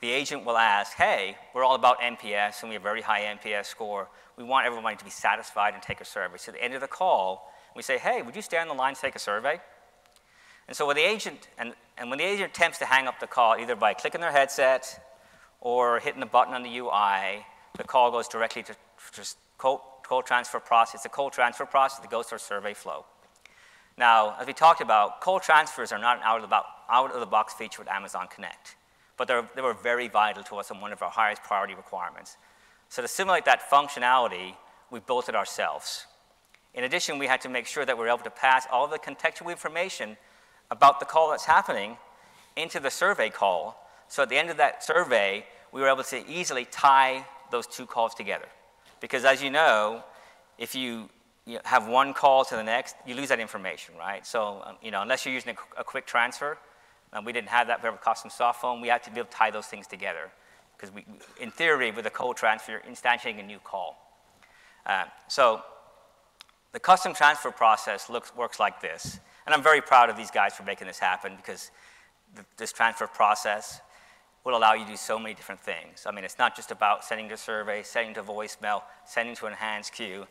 the agent will ask, hey, we're all about NPS and we have a very high NPS score. We want everybody to be satisfied and take a survey. So at the end of the call, we say, hey, would you stay on the line to take a survey? And so when the agent, and, and when the agent attempts to hang up the call, either by clicking their headset or hitting the button on the UI, the call goes directly to code, code transfer process. It's a code transfer process that goes our survey flow. Now, as we talked about, call transfers are not an out-of-the-box feature with Amazon Connect, but they were very vital to us and one of our highest priority requirements. So to simulate that functionality, we built it ourselves. In addition, we had to make sure that we were able to pass all the contextual information about the call that's happening into the survey call. So at the end of that survey, we were able to easily tie those two calls together. Because as you know, if you have one call to the next, you lose that information, right? So, um, you know, unless you're using a quick transfer, and we didn't have that, a custom soft phone, we had to be able to tie those things together. Because we, in theory, with a code transfer, you're instantiating a new call. Uh, so the custom transfer process looks, works like this. And I'm very proud of these guys for making this happen because this transfer process will allow you to do so many different things. I mean, it's not just about sending to survey, sending to voicemail, sending to an enhanced queue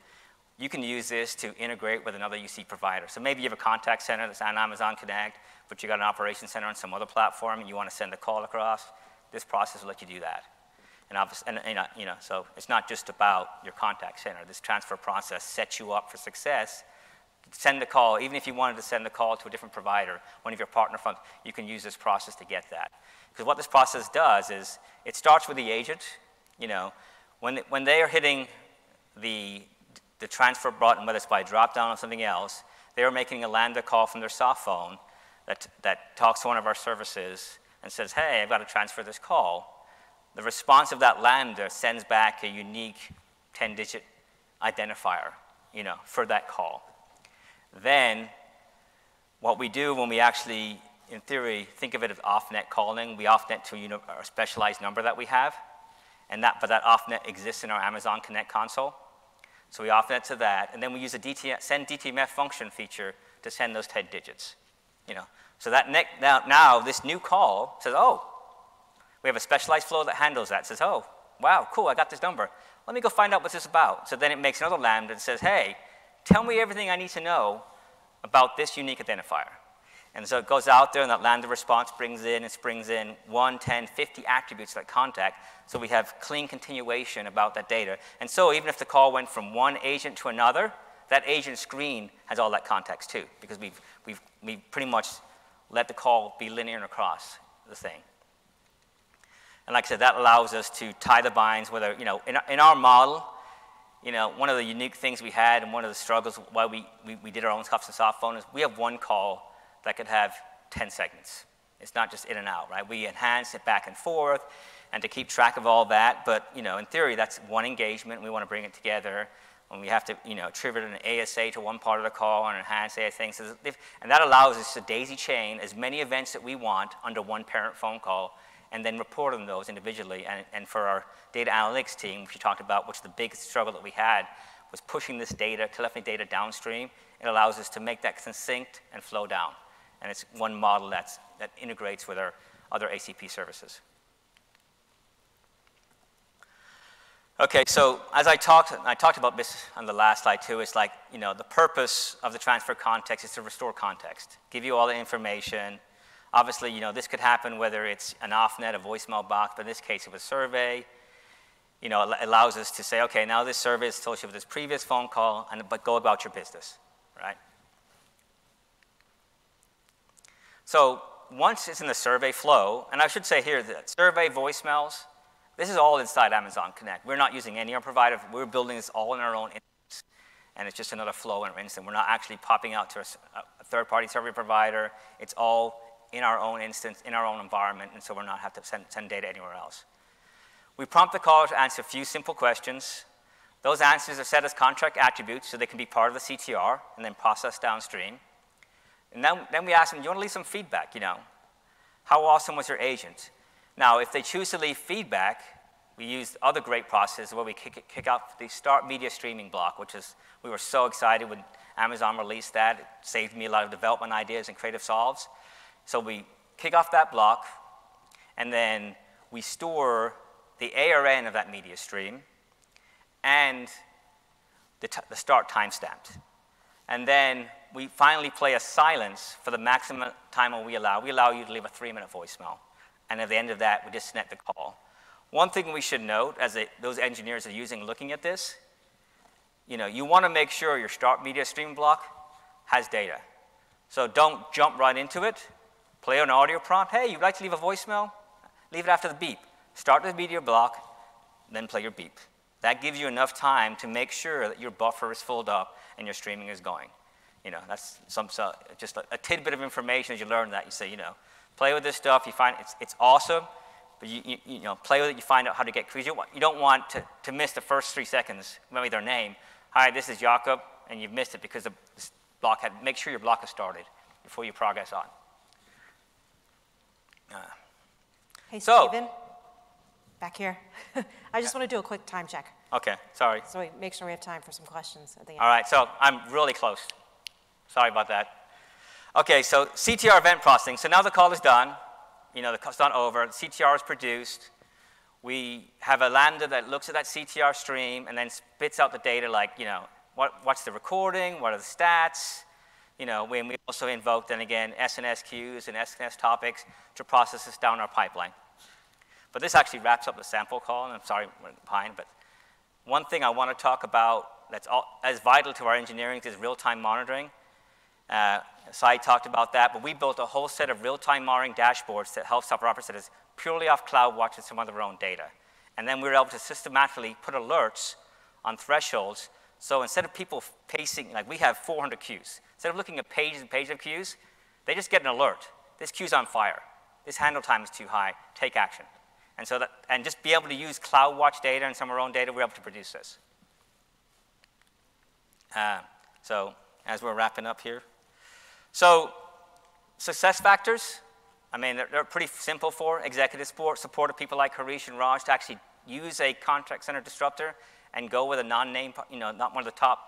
you can use this to integrate with another UC provider. So maybe you have a contact center that's on Amazon Connect, but you got an operations center on some other platform and you want to send a call across, this process will let you do that. And, and, and you know, so it's not just about your contact center. This transfer process sets you up for success. Send a call, even if you wanted to send a call to a different provider, one of your partner funds, you can use this process to get that. Because what this process does is it starts with the agent. You know, when, when they are hitting the the transfer button, whether it's by drop down or something else, they are making a Lambda call from their soft phone that, that talks to one of our services and says, hey, I've got to transfer this call. The response of that Lambda sends back a unique 10-digit identifier, you know, for that call. Then what we do when we actually, in theory, think of it as off-net calling, we off-net to a specialized number that we have, and that, but that off-net exists in our Amazon Connect console. So we off net to that, and then we use a DT, send DTMF function feature to send those 10 digits. You know, so that now, now this new call says, oh, we have a specialized flow that handles that. It says, oh, wow, cool, I got this number. Let me go find out what this is about. So then it makes another lambda and says, hey, tell me everything I need to know about this unique identifier. And so it goes out there, and that lambda response brings in, it brings in 1, 10, 50 attributes that contact, so we have clean continuation about that data. And so even if the call went from one agent to another, that agent screen has all that context too, because we've, we've, we've pretty much let the call be linear across the thing. And like I said, that allows us to tie the binds, whether, you know, in, in our model, you know, one of the unique things we had and one of the struggles why we, we, we did our own custom soft phone is we have one call that could have 10 segments. It's not just in and out, right? We enhance it back and forth and to keep track of all that. But, you know, in theory, that's one engagement. We want to bring it together. When we have to, you know, attribute an ASA to one part of the call and enhance ASA things. And that allows us to daisy chain as many events that we want under one parent phone call and then report on those individually. And, and for our data analytics team, which you talked about, which the biggest struggle that we had was pushing this data, telephony data downstream. It allows us to make that succinct and flow down and it's one model that's, that integrates with our other ACP services. Okay, so as I talked, I talked about this on the last slide too, it's like, you know, the purpose of the transfer context is to restore context, give you all the information. Obviously, you know, this could happen whether it's an off-net, a voicemail box, but in this case it was survey. You know, it allows us to say, okay, now this survey is associated with this previous phone call, and, but go about your business, right? So once it's in the survey flow, and I should say here that survey voicemails, this is all inside Amazon Connect. We're not using any other provider. We're building this all in our own instance, and it's just another flow in our instance. We're not actually popping out to a, third-party survey provider. It's all in our own instance, in our own environment, and so we're not have to send, send data anywhere else. We prompt the caller to answer a few simple questions. Those answers are set as contact attributes, so they can be part of the CTR and then processed downstream. And then, then we ask them, do you want to leave some feedback, you know? How awesome was your agent? Now, if they choose to leave feedback, we use other great processes where we kick, kick off the start media streaming block, which is, we were so excited when Amazon released that. It saved me a lot of development ideas and creative solves. So we kick off that block, and then we store the ARN of that media stream and the, the start timestamp. And then we finally play a silence for the maximum time we allow. We allow you to leave a three-minute voicemail. And at the end of that, we disconnect the call. One thing we should note, as those engineers are using looking at this, you know, you want to make sure your start media stream block has data. So don't jump right into it. Play an audio prompt. Hey, you'd like to leave a voicemail? Leave it after the beep. Start with the media block, then play your beep. That gives you enough time to make sure that your buffer is filled up and your streaming is going. You know, that's some, so just a, a tidbit of information as you learn that. You say, you know, play with this stuff. You find it's, it's awesome, but you, you, you know, play with it. You find out how to get because you, you don't want to, to miss the first three seconds, maybe their name. Hi, this is Jakob, and you've missed it because the block had. Make sure your block is started before you progress on. Uh, hey, so, Stephen back here. I just want to do a quick time check. Okay, sorry. So we make sure we have time for some questions at the end. All right, so I'm really close. Sorry about that. Okay, so CTR event processing. So now the call is done. You know, the call's done over. The CTR is produced. We have a Lambda that looks at that CTR stream and then spits out the data like, you know, what, what's the recording, what are the stats, you know, when we also invoke then again SNS queues and SNS topics to process this down our pipeline. But this actually wraps up the sample call, and I'm sorry we're behind, but one thing I want to talk about that's all, as vital to our engineering is real-time monitoring. Uh, Sai talked about that, but we built a whole set of real-time monitoring dashboards that helps our operators purely off CloudWatch and some of their own data. And then we were able to systematically put alerts on thresholds. So instead of people pacing, like we have 400 queues, instead of looking at pages and pages of queues, they just get an alert. This queue's on fire. This handle time is too high. Take action. And, so that, and just be able to use CloudWatch data and some of our own data, we're able to produce this. Uh, so as we're wrapping up here. So success factors, I mean, they're, they're pretty simple for executive support, support of people like Harish and Raj to actually use a contact center disruptor and go with a non-name, you know, not one of the top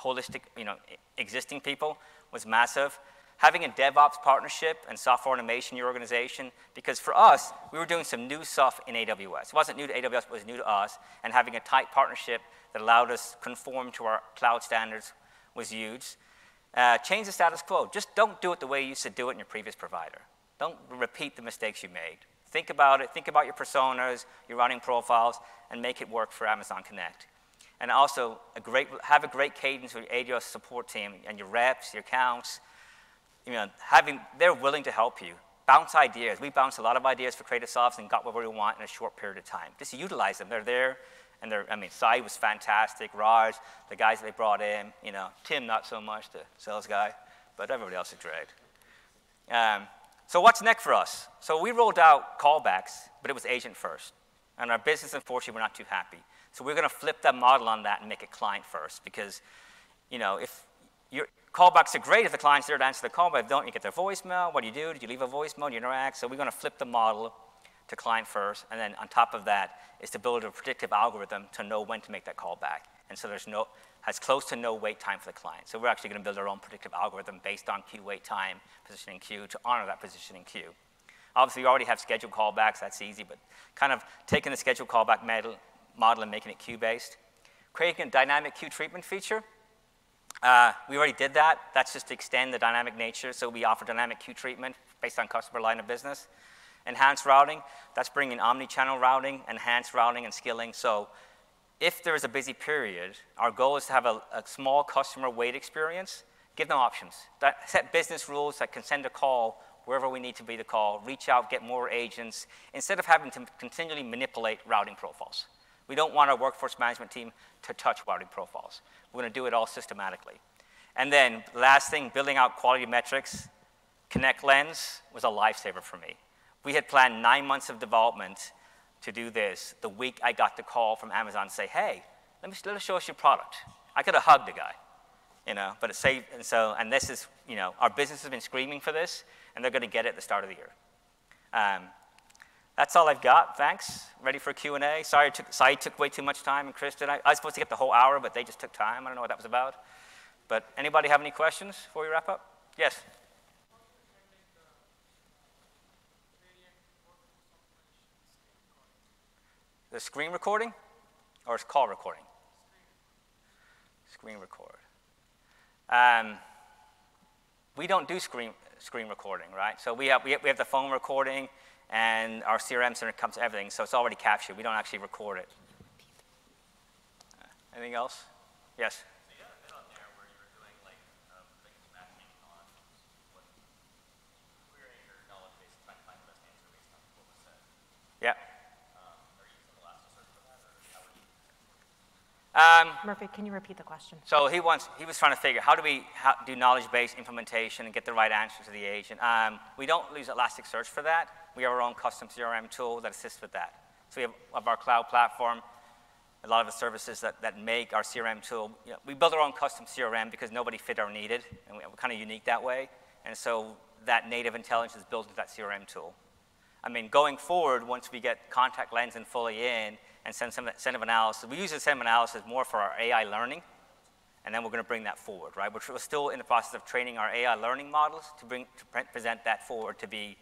holistic, you know, existing people was massive having a DevOps partnership and software automation in your organization, because for us, we were doing some new stuff in AWS. It wasn't new to AWS, it was new to us, and having a tight partnership that allowed us to conform to our cloud standards was huge. Uh, change the status quo. Just don't do it the way you used to do it in your previous provider. Don't repeat the mistakes you made. Think about it, think about your personas, your running profiles, and make it work for Amazon Connect. And also, a great, have a great cadence with your AWS support team and your reps, your accounts, you know, having, they're willing to help you. Bounce ideas. We bounced a lot of ideas for Creative Softs and got what we want in a short period of time. Just utilize them. They're there, and I mean, Sai was fantastic. Raj, the guys they brought in, you know, Tim not so much, the sales guy, but everybody else is great. Um, so what's next for us? So we rolled out callbacks, but it was agent first. And our business, unfortunately, we're not too happy. So we're going to flip that model on that and make it client first because, you know, if you're, Callbacks are great if the client's there to answer the call, but if don't, you get their voicemail. What do you do? Did you leave a voicemail? Do you interact? So we're going to flip the model to client first, and then on top of that is to build a predictive algorithm to know when to make that call back. And so there's no, has close to no wait time for the client. So we're actually going to build our own predictive algorithm based on queue wait time, positioning queue, to honor that positioning queue. Obviously, we already have scheduled callbacks. That's easy, but kind of taking the scheduled callback model, model and making it queue-based. Creating a dynamic queue treatment feature. Uh, we already did that. That's just to extend the dynamic nature. So we offer dynamic queue treatment based on customer line of business. Enhanced routing, that's bringing omni-channel routing, enhanced routing and skilling. So if there is a busy period, our goal is to have a, a small customer wait experience. Give them options. That, set business rules that can send a call wherever we need to be the call, reach out, get more agents, instead of having to continually manipulate routing profiles. We don't want our workforce management team to touch routing profiles. We're going to do it all systematically. And then last thing, building out quality metrics. Contact Lens was a lifesaver for me. We had planned nine months of development to do this. The week I got the call from Amazon say, hey, let, me, let us show us your product. I could have hugged the guy, you know, but it saved, and so, and this is, you know, our business has been screaming for this, and they're going to get it at the start of the year. Um, that's all I've got. Thanks. Ready for Q&A. Sorry, took, sorry, took way too much time, and Kristen, I, I was supposed to get the whole hour, but they just took time. I don't know what that was about. But anybody have any questions before we wrap up? Yes. The screen recording or it's call recording? Screen record. Um, we don't do screen, screen recording, right? So we have, we have, we have the phone recording and our CRM center comes to everything, so it's already captured. We don't actually record it. Uh, anything else? Yes? Yeah. Um, Murphy, can you repeat the question? So he wants, he was trying to figure how do we how, do knowledge-based implementation and get the right answer to the agent. Um, we don't use Elasticsearch for that. We have our own custom CRM tool that assists with that. So we have of our cloud platform, a lot of the services that, that make our CRM tool. You know, we build our own custom CRM because nobody fit our needed, and we're kind of unique that way. And so that native intelligence is built into that CRM tool. I mean, going forward, once we get contact lens and fully in and incentive analysis, we use incentive analysis more for our AI learning, and then we're going to bring that forward, right? Which we're still in the process of training our AI learning models to, bring, to pre present that forward to be,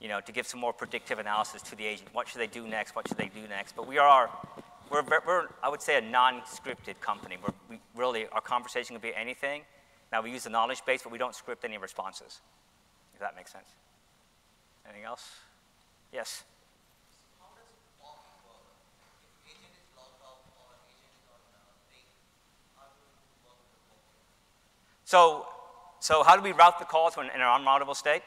you know, to give some more predictive analysis to the agent. What should they do next? What should they do next? But we are, we're, we're I would say, a non-scripted company. We're, we really, our conversation can be anything. Now, we use the knowledge base, but we don't script any responses, if that makes sense. Anything else? Yes. So, so how do we route the calls when in an unroutable state?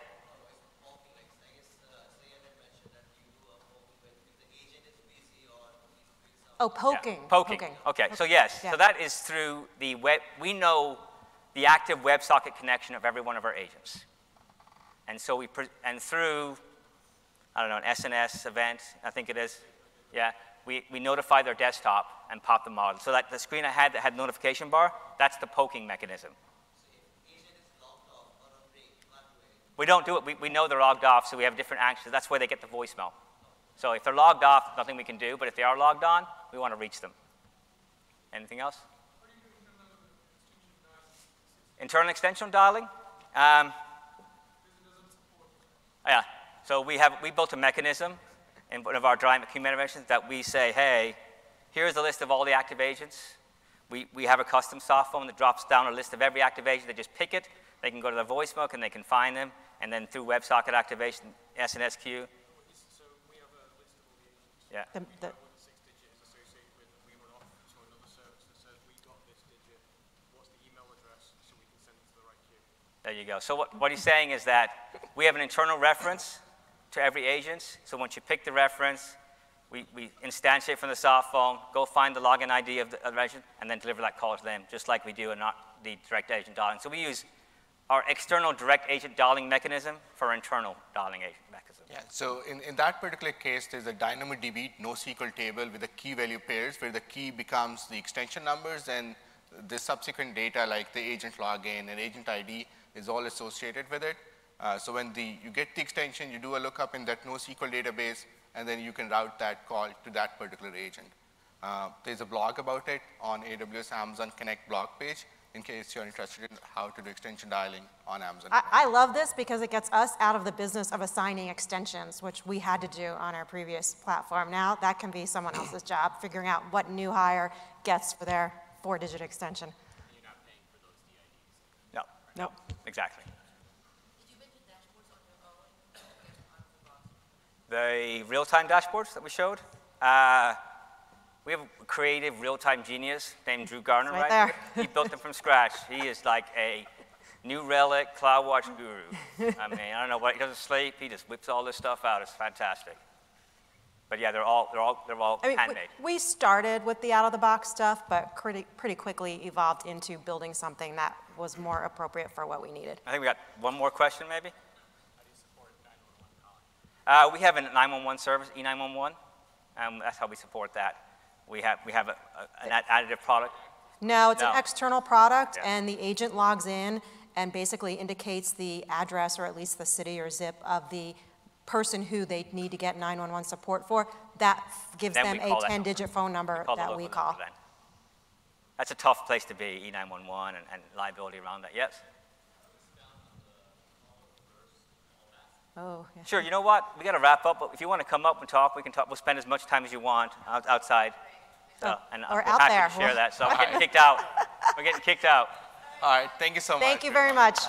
Oh, poking. Yeah. Poking. poking. Okay, so yes, yeah. so that is through the web, we know the active WebSocket connection of every one of our agents. And so we, and through I don't know, an SNS event, I think it is. Yeah, we, we notify their desktop and pop the model. So that the screen I had that had notification bar, that's the poking mechanism. We don't do it. We, we know they're logged off, so we have different actions. That's where they get the voicemail. So if they're logged off, nothing we can do. But if they are logged on, we want to reach them. Anything else? Internal extension dialing? Um, yeah. So we, have, we built a mechanism in one of our dry human interventions that we say, hey, here's a list of all the active agents. We, we have a custom soft phone that drops down a list of every active agent. They just pick it. They can go to the voicemail and they can find them. And then through WebSocket activation, SNSQ. So we have a list of all the agents. Yeah. The, the, There you go. So what, what he's saying is that we have an internal reference to every agent. So once you pick the reference, we, we instantiate from the soft phone, go find the login ID of the, of the agent, and then deliver that call to them, just like we do in our, the direct agent dialing. So we use our external direct agent dialing mechanism for internal dialing agent mechanism. Yeah, so in, in that particular case, there's a DynamoDB NoSQL table with the key value pairs where the key becomes the extension numbers and the subsequent data like the agent login and agent ID is all associated with it. Uh, so when the, you get the extension, you do a lookup in that NoSQL database, and then you can route that call to that particular agent. Uh, there's a blog about it on AWS Amazon Connect blog page in case you're interested in how to do extension dialing on Amazon. I, I, love this because it gets us out of the business of assigning extensions, which we had to do on our previous platform. Now that can be someone else's job, figuring out what new hire gets for their four-digit extension. No. No. Exactly. The real-time dashboards that we showed, uh, we have a creative real-time genius named Drew Garner, right? right? he built them from scratch. He is like a New Relic, CloudWatch Guru. I mean, I don't know what, he doesn't sleep, he just whips all this stuff out, it's fantastic. But yeah, they're all, they're all, they're all I mean, handmade. we started with the out-of-the-box stuff, but pretty, pretty quickly evolved into building something that was more appropriate for what we needed. I think we got one more question, maybe? Uh, we have a 911 service, E E911, and that's how we support that. We have, we have a, a- an additive product. No, it's an external product, Yeah. and the agent logs in and basically indicates the address, or at least the city or zip, of the person who they need to get 911 support for. That gives Then them a that 10-digit phone number the that we call. That's a tough place to be, E E911 and, and liability around that. Yes? Oh, yeah. Sure, you know what? We got to wrap up, but if you want to come up and talk, we can talk. We'll spend as much time as you want out, outside. So, and or we're out happy there. to share that. So we're getting kicked out. We're getting kicked out. All right, thank you so much. Thank you very much.